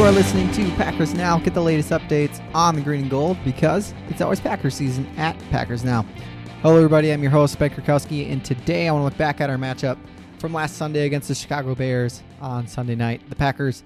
You are listening to Packers Now. Get the latest updates on the green and gold because it's always Packers season at Packers Now. Hello, everybody. I'm your host, Spike Krakowski, and today I want to look back at our matchup from last Sunday against the Chicago Bears on Sunday night. The Packers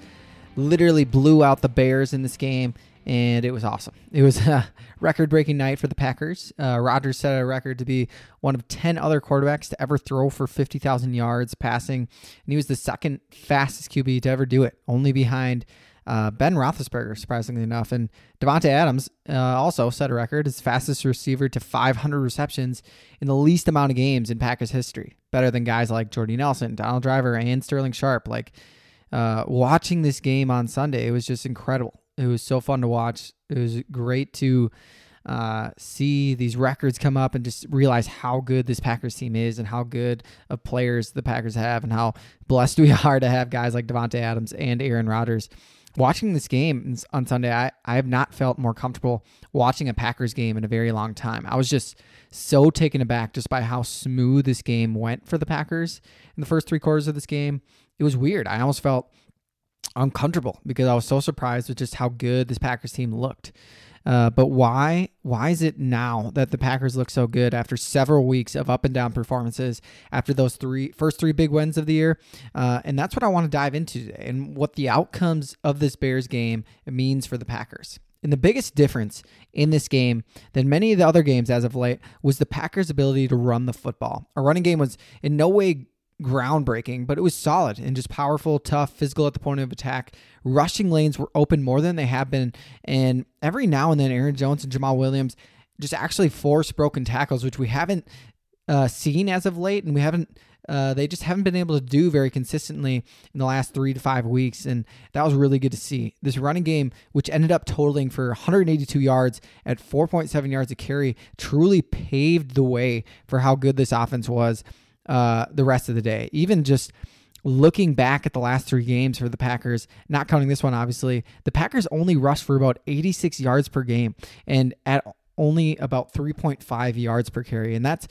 literally blew out the Bears in this game, and it was awesome. It was a record breaking night for the Packers. Uh, Rodgers set a record to be one of 10 other quarterbacks to ever throw for 50,000 yards passing, and he was the second fastest QB to ever do it, only behind. Uh, ben Roethlisberger, surprisingly enough, and Davante Adams uh, also set a record as fastest receiver to 500 receptions in the least amount of games in Packers history. Better than guys like Jordy Nelson, Donald Driver, and Sterling Sharpe. Like uh, watching this game on Sunday, it was just incredible. It was so fun to watch. It was great to uh, see these records come up and just realize how good this Packers team is and how good of players the Packers have and how blessed we are to have guys like Davante Adams and Aaron Rodgers watching this game on Sunday, I, I have not felt more comfortable watching a Packers game in a very long time. I was just so taken aback just by how smooth this game went for the Packers in the first three quarters of this game. It was weird. I almost felt uncomfortable because I was so surprised with just how good this Packers team looked. Uh, but why why is it now that the Packers look so good after several weeks of up and down performances after those three first three big wins of the year? Uh, and that's what I want to dive into today and what the outcomes of this Bears game means for the Packers. And the biggest difference in this game than many of the other games as of late was the Packers' ability to run the football. Our running game was in no way groundbreaking, but it was solid and just powerful, tough, physical at the point of attack. Rushing lanes were open more than they have been. And every now and then, Aaron Jones and Jamaal Williams just actually force broken tackles, which we haven't uh, seen as of late. And we haven't, uh, they just haven't been able to do very consistently in the last three to five weeks. And that was really good to see. This running game, which ended up totaling for 182 yards at 4.7 yards a carry, truly paved the way for how good this offense was uh, the rest of the day. Even just looking back at the last three games for the Packers, not counting this one, obviously, the Packers only rushed for about 86 yards per game and at only about 3.5 yards per carry. And that's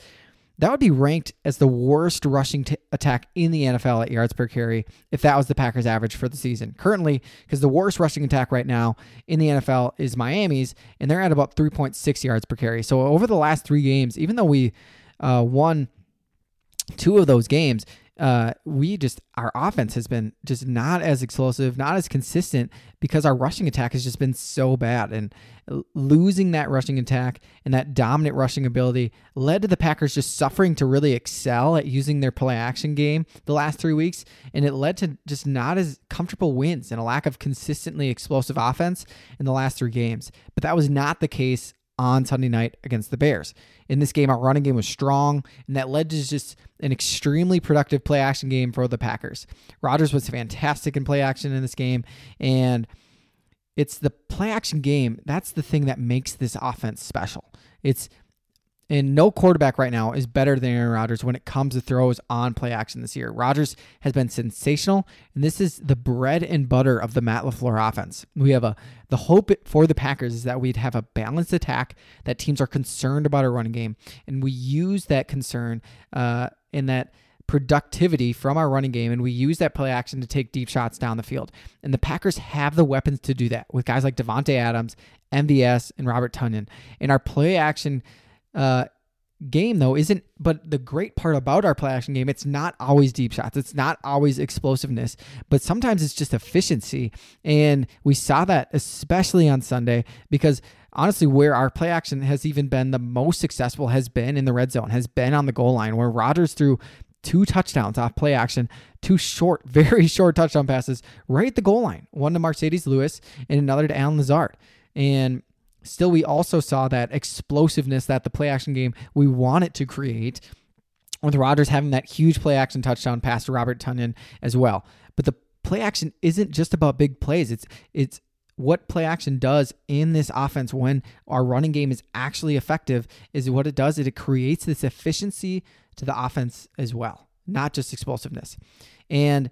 that would be ranked as the worst rushing t- attack in the NFL at yards per carry if that was the Packers' average for the season. Currently, because the worst rushing attack right now in the NFL is Miami's, and they're at about 3.6 yards per carry. So over the last three games, even though we uh, won two of those games, uh, we just our offense has been just not as explosive, not as consistent because our rushing attack has just been so bad. And losing that rushing attack and that dominant rushing ability led to the Packers just suffering to really excel at using their play action game the last three weeks. And it led to just not as comfortable wins and a lack of consistently explosive offense in the last three games. But that was not the case on Sunday night against the Bears. In this game, our running game was strong, and that led to just an extremely productive play action game for the Packers. Rodgers was fantastic in play action in this game, and it's the play action game that's the thing that makes this offense special. It's and no quarterback right now is better than Aaron Rodgers when it comes to throws on play action this year. Rodgers has been sensational, and this is the bread and butter of the Matt LaFleur offense. We have a the hope for the Packers is that we'd have a balanced attack that teams are concerned about our running game, and we use that concern uh, in that productivity from our running game and we use that play action to take deep shots down the field. And the Packers have the weapons to do that with guys like Davante Adams, MVS, and Robert Tonyan. And our play action uh, game though isn't but the great part about our play action game it's not always deep shots. It's not always explosiveness but sometimes it's just efficiency. And we saw that especially on sunday because honestly where our play action has even been the most successful has been in the red zone has been on the goal line where rodgers threw two touchdowns off play action two short very short touchdown passes right at the goal line. One to marcedes lewis and another to allen lazard. And Still, we also saw that explosiveness that the play action game we want it to create with Rodgers having that huge play action touchdown pass to Robert Tonyan as well. But the play action isn't just about big plays. It's it's what play action does in this offense when our running game is actually effective is what it does it creates this efficiency to the offense as well, not just explosiveness. And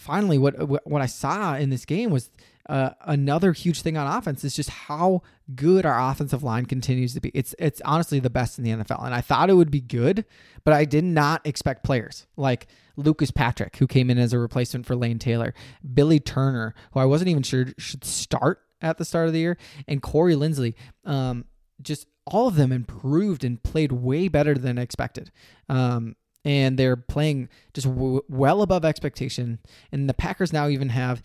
finally, what what I saw in this game was uh, another huge thing on offense is just how good our offensive line continues to be. It's it's honestly the best in the NFL, and I thought it would be good, but I did not expect players like Lucas Patrick, who came in as a replacement for Lane Taylor, Billy Turner, who I wasn't even sure should start at the start of the year, and Corey Linsley. Um, just all of them improved and played way better than expected. Um, and they're playing just w- well above expectation. And the Packers now even have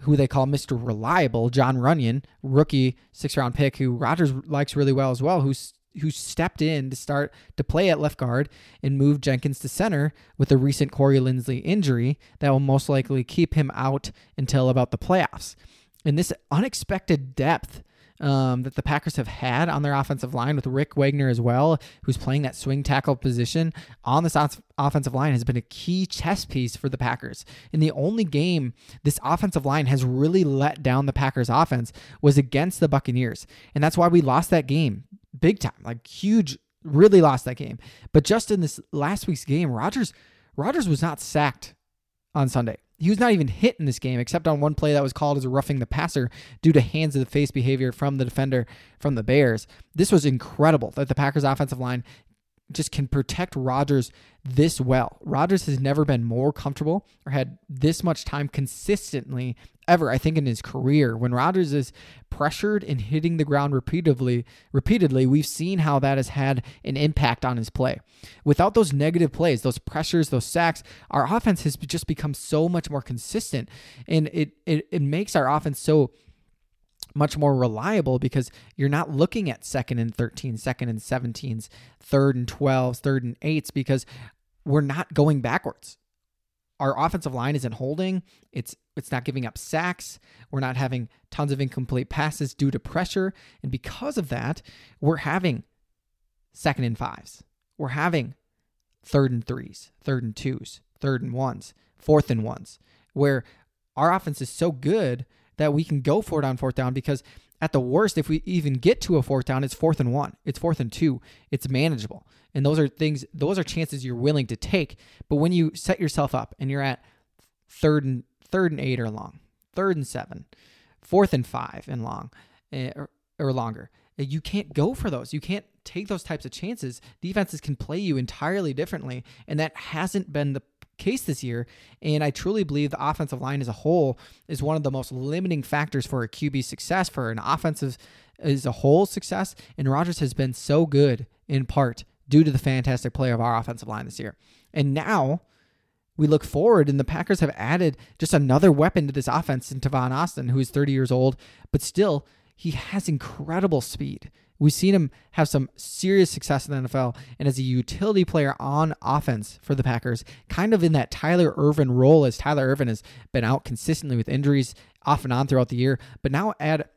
who they call Mr. Reliable, Jon Runyan, rookie six round pick, who Rodgers likes really well as well, who's who stepped in to start to play at left guard and moved Jenkins to center with the recent Corey Linsley injury that will most likely keep him out until about the playoffs. And this unexpected depth um, that the Packers have had on their offensive line with Rick Wagner as well, who's playing that swing tackle position on this offensive line, has been a key chess piece for the Packers. In the only game this offensive line has really let down the Packers offense was against the Buccaneers. And that's why we lost that game big time, like huge, really lost that game. But just in this last week's game, Rodgers Rodgers was not sacked on Sunday he was not even hit in this game except on one play that was called as roughing the passer due to hands of the face behavior from the defender from the Bears. This was incredible that the Packers offensive line just can protect Rodgers this well. Rodgers has never been more comfortable or had this much time consistently ever, I think, in his career. When Rodgers is pressured and hitting the ground repeatedly, repeatedly, we've seen how that has had an impact on his play. Without those negative plays, those pressures, those sacks, our offense has just become so much more consistent. And it it, it makes our offense so much more reliable because you're not looking at second and 13, second and 17s, third and 12s, third and 8s because we're not going backwards. Our offensive line isn't holding. It's it's not giving up sacks. We're not having tons of incomplete passes due to pressure, and because of that, we're having second and fives. We're having third and threes, third and twos, third and ones, fourth and ones, where our offense is so good that we can go for it on fourth down because at the worst, if we even get to a fourth down, it's fourth and one, it's fourth and two, it's manageable. And those are things, those are chances you're willing to take. But when you set yourself up and you're at third and third and eight or long, third and seven, fourth and five and long, eh, or, or longer, eh, you can't go for those. You can't take those types of chances. Defenses can play you entirely differently, and that hasn't been the case this year. And I truly believe the offensive line as a whole is one of the most limiting factors for a QB success, for an offensive as a whole success. And Rodgers has been so good in part due to the fantastic play of our offensive line this year. And now we look forward, and the Packers have added just another weapon to this offense in Tavon Austin, who is 30 years old, but still, he has incredible speed. We've seen him have some serious success in the NFL and as a utility player on offense for the Packers, kind of in that Tyler Ervin role as Tyler Ervin has been out consistently with injuries off and on throughout the year. But now add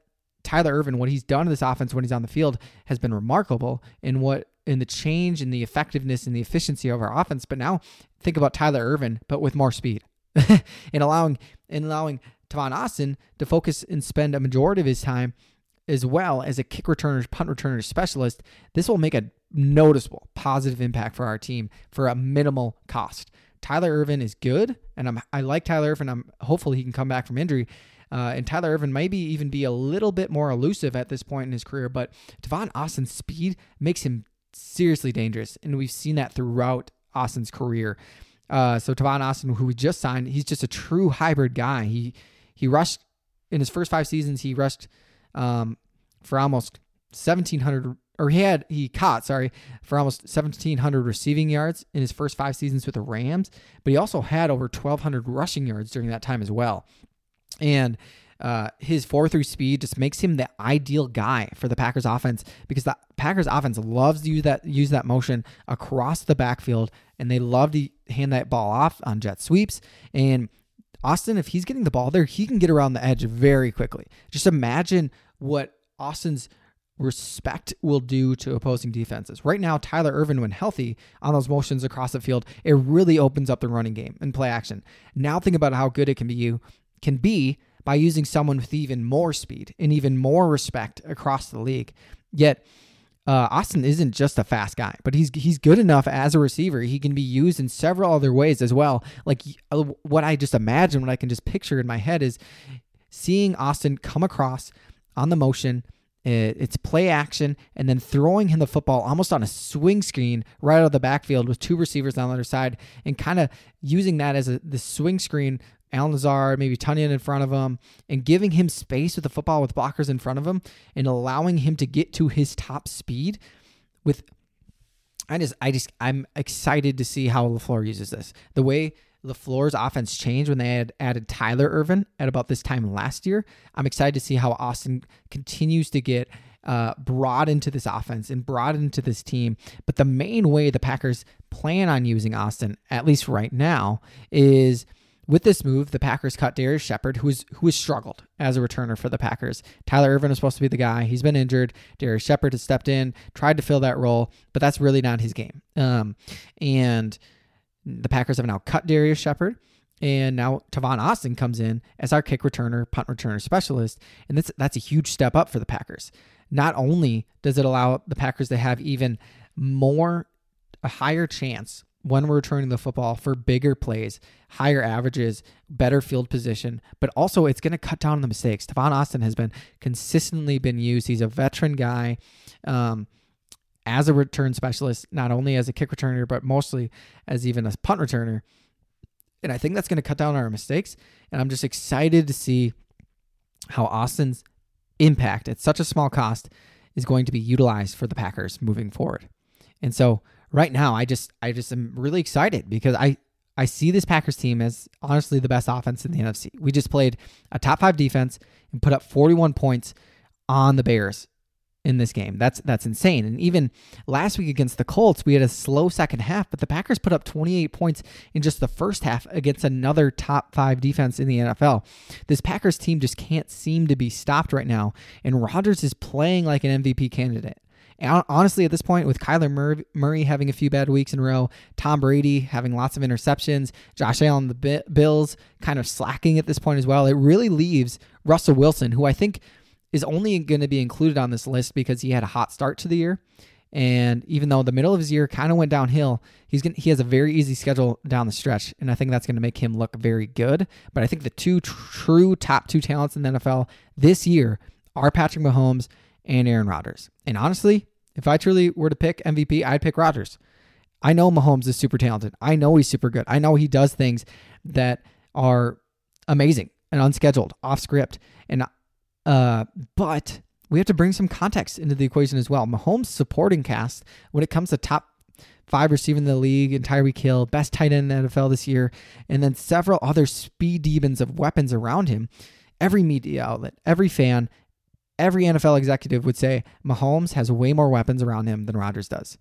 Tyler Ervin, what he's done to this offense when he's on the field has been remarkable in what in the change in the effectiveness and the efficiency of our offense. But now think about Tyler Ervin, but with more speed. and allowing and allowing Tavon Austin to focus and spend a majority of his time as well as a kick returner, punt returner specialist, this will make a noticeable positive impact for our team for a minimal cost. Tyler Ervin is good, and I'm, I like Tyler Ervin. I'm hopefully he can come back from injury. Uh, and Tyler Ervin maybe even be a little bit more elusive at this point in his career, but Tavon Austin's speed makes him seriously dangerous, and we've seen that throughout Austin's career. Uh, so Tavon Austin, who we just signed, he's just a true hybrid guy. He he rushed in his first five seasons. He rushed um, for almost 1,700, or he had, he caught, sorry, for almost 1,700 receiving yards in his first five seasons with the Rams, but he also had over 1,200 rushing yards during that time as well. And uh, his 4 3 speed just makes him the ideal guy for the Packers offense because the Packers offense loves to use that, use that motion across the backfield and they love to hand that ball off on jet sweeps. And Austin, if he's getting the ball there, he can get around the edge very quickly. Just imagine what Austin's respect will do to opposing defenses. Right now, Tyler Ervin, when healthy on those motions across the field, it really opens up the running game and play action. Now think about how good it can be you can be by using someone with even more speed and even more respect across the league. Yet uh, Austin isn't just a fast guy, but he's he's good enough as a receiver. He can be used in several other ways as well. Like uh, what I just imagine, what I can just picture in my head is seeing Austin come across on the motion. It's play action and then throwing him the football almost on a swing screen right out of the backfield with two receivers on the other side and kind of using that as a the swing screen Allen Lazard, maybe Tonyan in front of him, and giving him space with the football with blockers in front of him and allowing him to get to his top speed with I just I just I'm excited to see how LaFleur uses this. The way LaFleur's offense changed when they had added Tyler Ervin at about this time last year. I'm excited to see how Austin continues to get uh, brought into this offense and brought into this team. But the main way the Packers plan on using Austin, at least right now, is with this move, the Packers cut Darrius Shepherd, who who has struggled as a returner for the Packers. Tyler Ervin is supposed to be the guy. He's been injured. Darrius Shepherd has stepped in, tried to fill that role, but that's really not his game. Um, and the Packers have now cut Darrius Shepherd. And now Tavon Austin comes in as our kick returner, punt returner specialist. And that's that's a huge step up for the Packers. Not only does it allow the Packers to have even more a higher chance when we're returning the football for bigger plays, higher averages, better field position, but also it's going to cut down on the mistakes. Tavon Austin has been consistently been used. He's a veteran guy. Um, as a return specialist, not only as a kick returner, but mostly as even a punt returner. And I think that's going to cut down on our mistakes. And I'm just excited to see how Austin's impact at such a small cost is going to be utilized for the Packers moving forward. And so right now, I just I just am really excited because I I see this Packers team as honestly the best offense in the NFC. We just played a top five defense and put up 41 points on the Bears in this game. That's that's insane. And even last week against the Colts, we had a slow second half, but the Packers put up 28 points in just the first half against another top 5 defense in the NFL. This Packers team just can't seem to be stopped right now, and Rodgers is playing like an MVP candidate. Honestly, at this point, with Kyler Murray having a few bad weeks in a row, Tom Brady having lots of interceptions, Josh Allen, the Bills kind of slacking at this point as well, it really leaves Russell Wilson, who I think is only going to be included on this list because he had a hot start to the year. And even though the middle of his year kind of went downhill, he's going he has a very easy schedule down the stretch, and I think that's going to make him look very good. But I think the two tr- true top two talents in the NFL this year are Patrick Mahomes and Aaron Rodgers. And honestly, if I truly were to pick MVP, I'd pick Rodgers. I know Mahomes is super talented. I know he's super good. I know he does things that are amazing and unscheduled, off script. And uh, but we have to bring some context into the equation as well. Mahomes' supporting cast, when it comes to top five receiving the league, and Tyreek Hill, best tight end in the NFL this year, and then several other speed demons of weapons around him. Every media outlet, every fan, every NFL executive would say Mahomes has way more weapons around him than Rodgers does.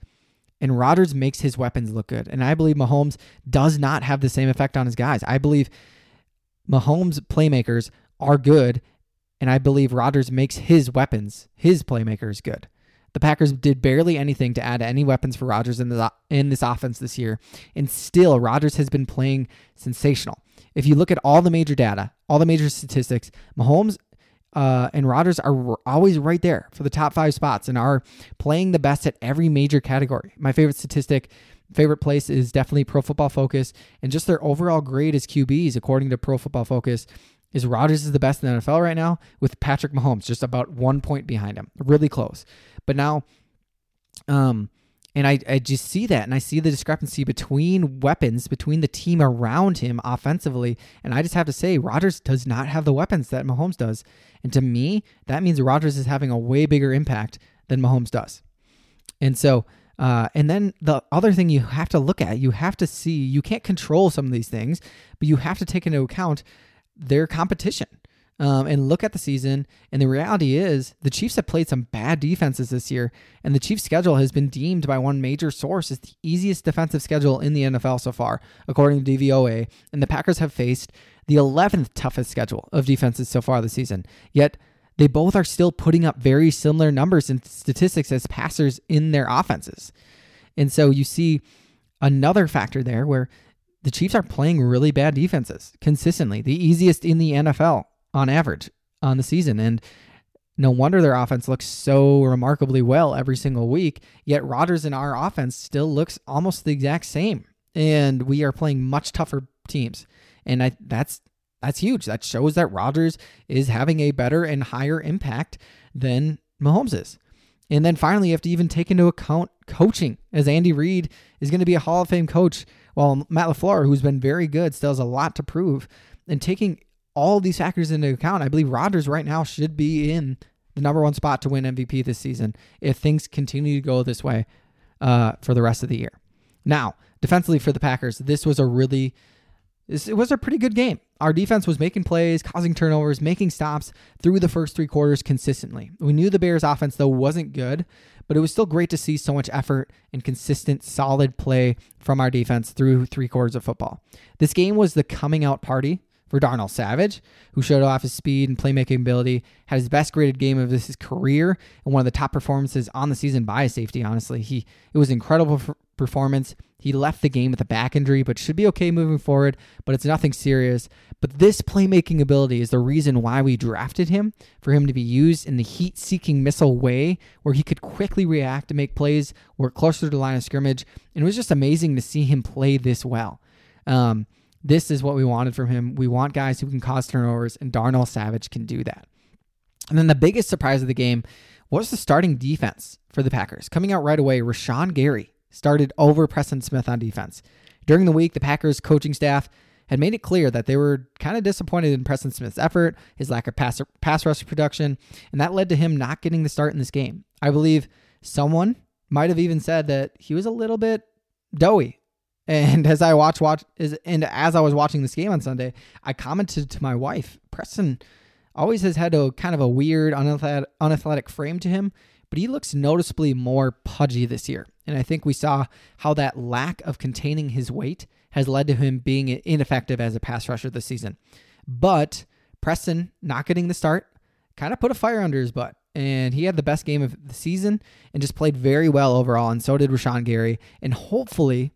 And Rodgers makes his weapons look good. And I believe Mahomes does not have the same effect on his guys. I believe Mahomes' playmakers are good. And I believe Rodgers makes his weapons, his playmakers, good. The Packers did barely anything to add any weapons for Rodgers in, the, in this offense this year. And still, Rodgers has been playing sensational. If you look at all the major data, all the major statistics, Mahomes uh, and Rodgers are always right there for the top five spots and are playing the best at every major category. My favorite statistic, favorite place is definitely Pro Football Focus, and just their overall grade as QBs, according to Pro Football Focus, is Rodgers is the best in the NFL right now, with Patrick Mahomes just about one point behind him, really close. But now, um, and I, I just see that and I see the discrepancy between weapons, between the team around him offensively. And I just have to say, Rodgers does not have the weapons that Mahomes does. And to me, that means Rodgers is having a way bigger impact than Mahomes does. And so, uh, and then the other thing you have to look at, you have to see, you can't control some of these things, but you have to take into account their competition um, and look at the season. And the reality is, the Chiefs have played some bad defenses this year, and the Chiefs' schedule has been deemed by one major source as the easiest defensive schedule in the NFL so far, according to DVOA. And the Packers have faced the 11th toughest schedule of defenses so far this season. Yet, they both are still putting up very similar numbers and statistics as passers in their offenses. And so you see another factor there where the Chiefs are playing really bad defenses consistently, the easiest in the NFL on average on the season. And No wonder their offense looks so remarkably well every single week, yet Rodgers and our offense still looks almost the exact same. And we are playing much tougher teams. And I, that's that's huge. That shows that Rodgers is having a better and higher impact than Mahomes is. And then finally, you have to even take into account coaching, as Andy Reid is going to be a Hall of Fame coach, while Matt LaFleur, who's been very good, still has a lot to prove. And taking all these factors into account, I believe Rodgers right now should be in the number one spot to win MVP this season if things continue to go this way uh, for the rest of the year. Now, defensively for the Packers, this was a really it was a pretty good game. Our defense was making plays, causing turnovers, making stops through the first three quarters consistently. We knew the Bears' offense, though, wasn't good, but it was still great to see so much effort and consistent, solid play from our defense through three quarters of football. This game was the coming out party for Darnell Savage, who showed off his speed and playmaking ability, had his best graded game of his career, and one of the top performances on the season by a safety. Honestly, he it was incredible performance. He left the game with a back injury, but should be okay moving forward. But it's nothing serious. But this playmaking ability is the reason why we drafted him for him to be used in the heat-seeking missile way, where he could quickly react to make plays, work closer to the line of scrimmage, and it was just amazing to see him play this well. Um, this is what we wanted from him. We want guys who can cause turnovers, and Darnell Savage can do that. And then the biggest surprise of the game was the starting defense for the Packers. Coming out right away, Rashan Gary started over Preston Smith on defense. During the week, the Packers coaching staff had made it clear that they were kind of disappointed in Preston Smith's effort, his lack of pass, pass rush production, and that led to him not getting the start in this game. I believe someone might have even said that he was a little bit doughy and as I watch watch is and as I was watching this game on Sunday, I commented to my wife, Preston always has had a kind of a weird unathletic, frame to him, but he looks noticeably more pudgy this year. And I think we saw how that lack of containing his weight has led to him being ineffective as a pass rusher this season. But Preston not getting the start kind of put a fire under his butt. And he had the best game of the season and just played very well overall. And so did Rashan Gary. And hopefully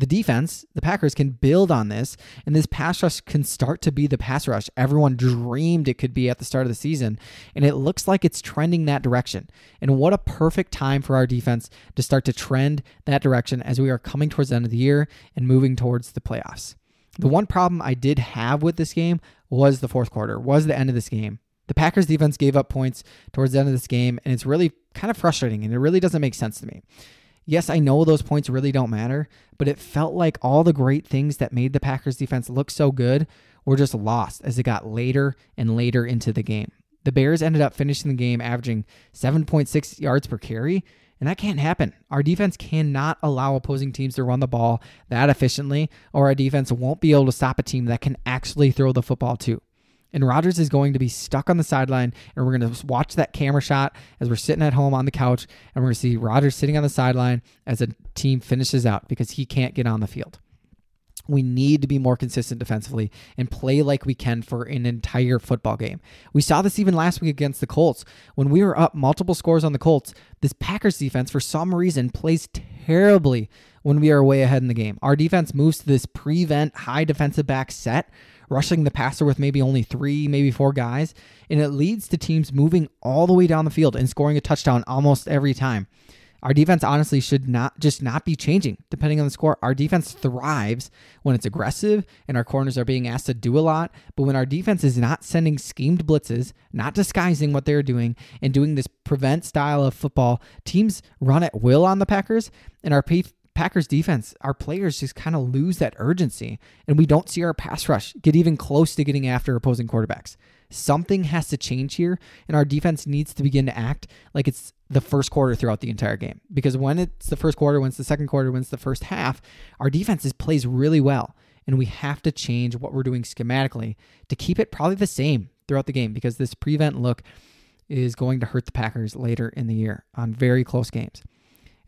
the defense, the Packers can build on this, and this pass rush can start to be the pass rush everyone dreamed it could be at the start of the season. And it looks like it's trending that direction. And what a perfect time for our defense to start to trend that direction as we are coming towards the end of the year and moving towards the playoffs. The one problem I did have with this game was the fourth quarter, was the end of this game. The Packers defense gave up points towards the end of this game, and it's really kind of frustrating, and it really doesn't make sense to me. Yes, I know those points really don't matter, but it felt like all the great things that made the Packers defense look so good were just lost as it got later and later into the game. The Bears ended up finishing the game averaging 7.6 yards per carry, and that can't happen. Our defense cannot allow opposing teams to run the ball that efficiently, or our defense won't be able to stop a team that can actually throw the football too. And Rodgers is going to be stuck on the sideline, and we're going to watch that camera shot as we're sitting at home on the couch, and we're going to see Rodgers sitting on the sideline as a team finishes out because he can't get on the field. We need to be more consistent defensively and play like we can for an entire football game. We saw this even last week against the Colts. When we were up multiple scores on the Colts, this Packers defense, for some reason, plays terribly when we are way ahead in the game. Our defense moves to this prevent high defensive back set rushing the passer with maybe only three, maybe four guys, and it leads to teams moving all the way down the field and scoring a touchdown almost every time. Our defense honestly should not just not be changing depending on the score. Our defense thrives when it's aggressive and our corners are being asked to do a lot. But when our defense is not sending schemed blitzes, not disguising what they're doing, and doing this prevent style of football, teams run at will on the Packers, and our Packers defense, our players just kind of lose that urgency, and we don't see our pass rush get even close to getting after opposing quarterbacks. Something has to change here, and our defense needs to begin to act like it's the first quarter throughout the entire game. Because when it's the first quarter, when it's the second quarter, when it's the first half, our defense is, plays really well, and we have to change what we're doing schematically to keep it probably the same throughout the game. Because this prevent look is going to hurt the Packers later in the year on very close games.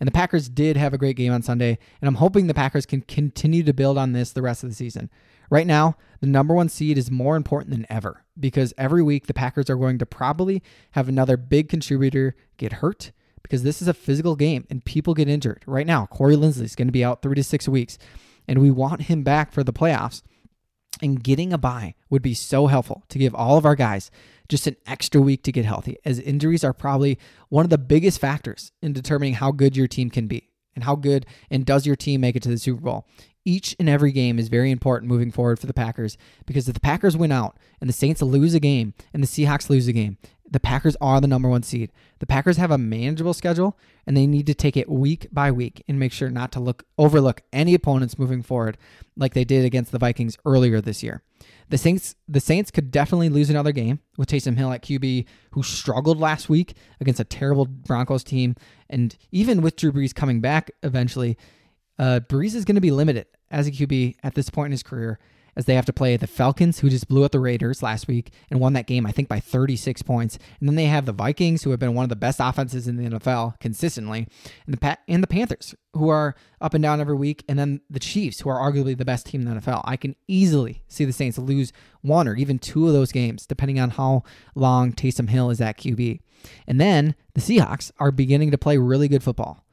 And the Packers did have a great game on Sunday, and I'm hoping the Packers can continue to build on this the rest of the season. Right now, the number one seed is more important than ever because every week the Packers are going to probably have another big contributor get hurt because this is a physical game and people get injured. Right now, Corey Linsley is going to be out three to six weeks, and we want him back for the playoffs. And getting a bye would be so helpful to give all of our guys just an extra week to get healthy, as injuries are probably one of the biggest factors in determining how good your team can be and how good and does your team make it to the Super Bowl. Each and every game is very important moving forward for the Packers because if the Packers win out and the Saints lose a game and the Seahawks lose a game, the Packers are the number one seed. The Packers have a manageable schedule and they need to take it week by week and make sure not to look overlook any opponents moving forward like they did against the Vikings earlier this year. The Saints the Saints could definitely lose another game with Taysom Hill at QB, who struggled last week against a terrible Broncos team, and even with Drew Brees coming back eventually, uh, Brees is going to be limited as a QB at this point in his career as they have to play the Falcons, who just blew out the Raiders last week and won that game, I think, by 36 points. And then they have the Vikings, who have been one of the best offenses in the NFL consistently, and the pa- and the Panthers, who are up and down every week, and then the Chiefs, who are arguably the best team in the NFL. I can easily see the Saints lose one or even two of those games, depending on how long Taysom Hill is at QB. And then the Seahawks are beginning to play really good football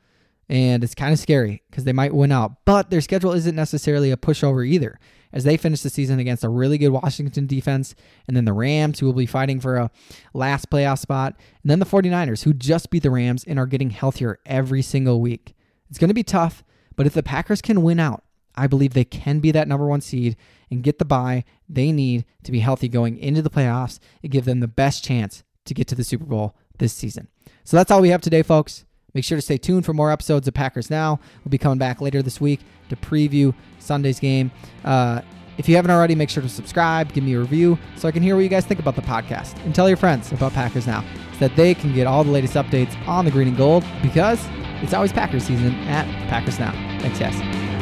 and it's kind of scary because they might win out. But their schedule isn't necessarily a pushover either as they finish the season against a really good Washington defense, and then the Rams, who will be fighting for a last playoff spot, and then the 49ers, who just beat the Rams and are getting healthier every single week. It's going to be tough, but if the Packers can win out, I believe they can be that number one seed and get the bye they need to be healthy going into the playoffs and give them the best chance to get to the Super Bowl this season. So that's all we have today, folks. Make sure to stay tuned for more episodes of Packers Now. We'll be coming back later this week to preview Sunday's game. Uh, if you haven't already, make sure to subscribe, give me a review so I can hear what you guys think about the podcast, and tell your friends about Packers Now so that they can get all the latest updates on the green and gold because it's always Packers season at Packers Now. Thanks, guys.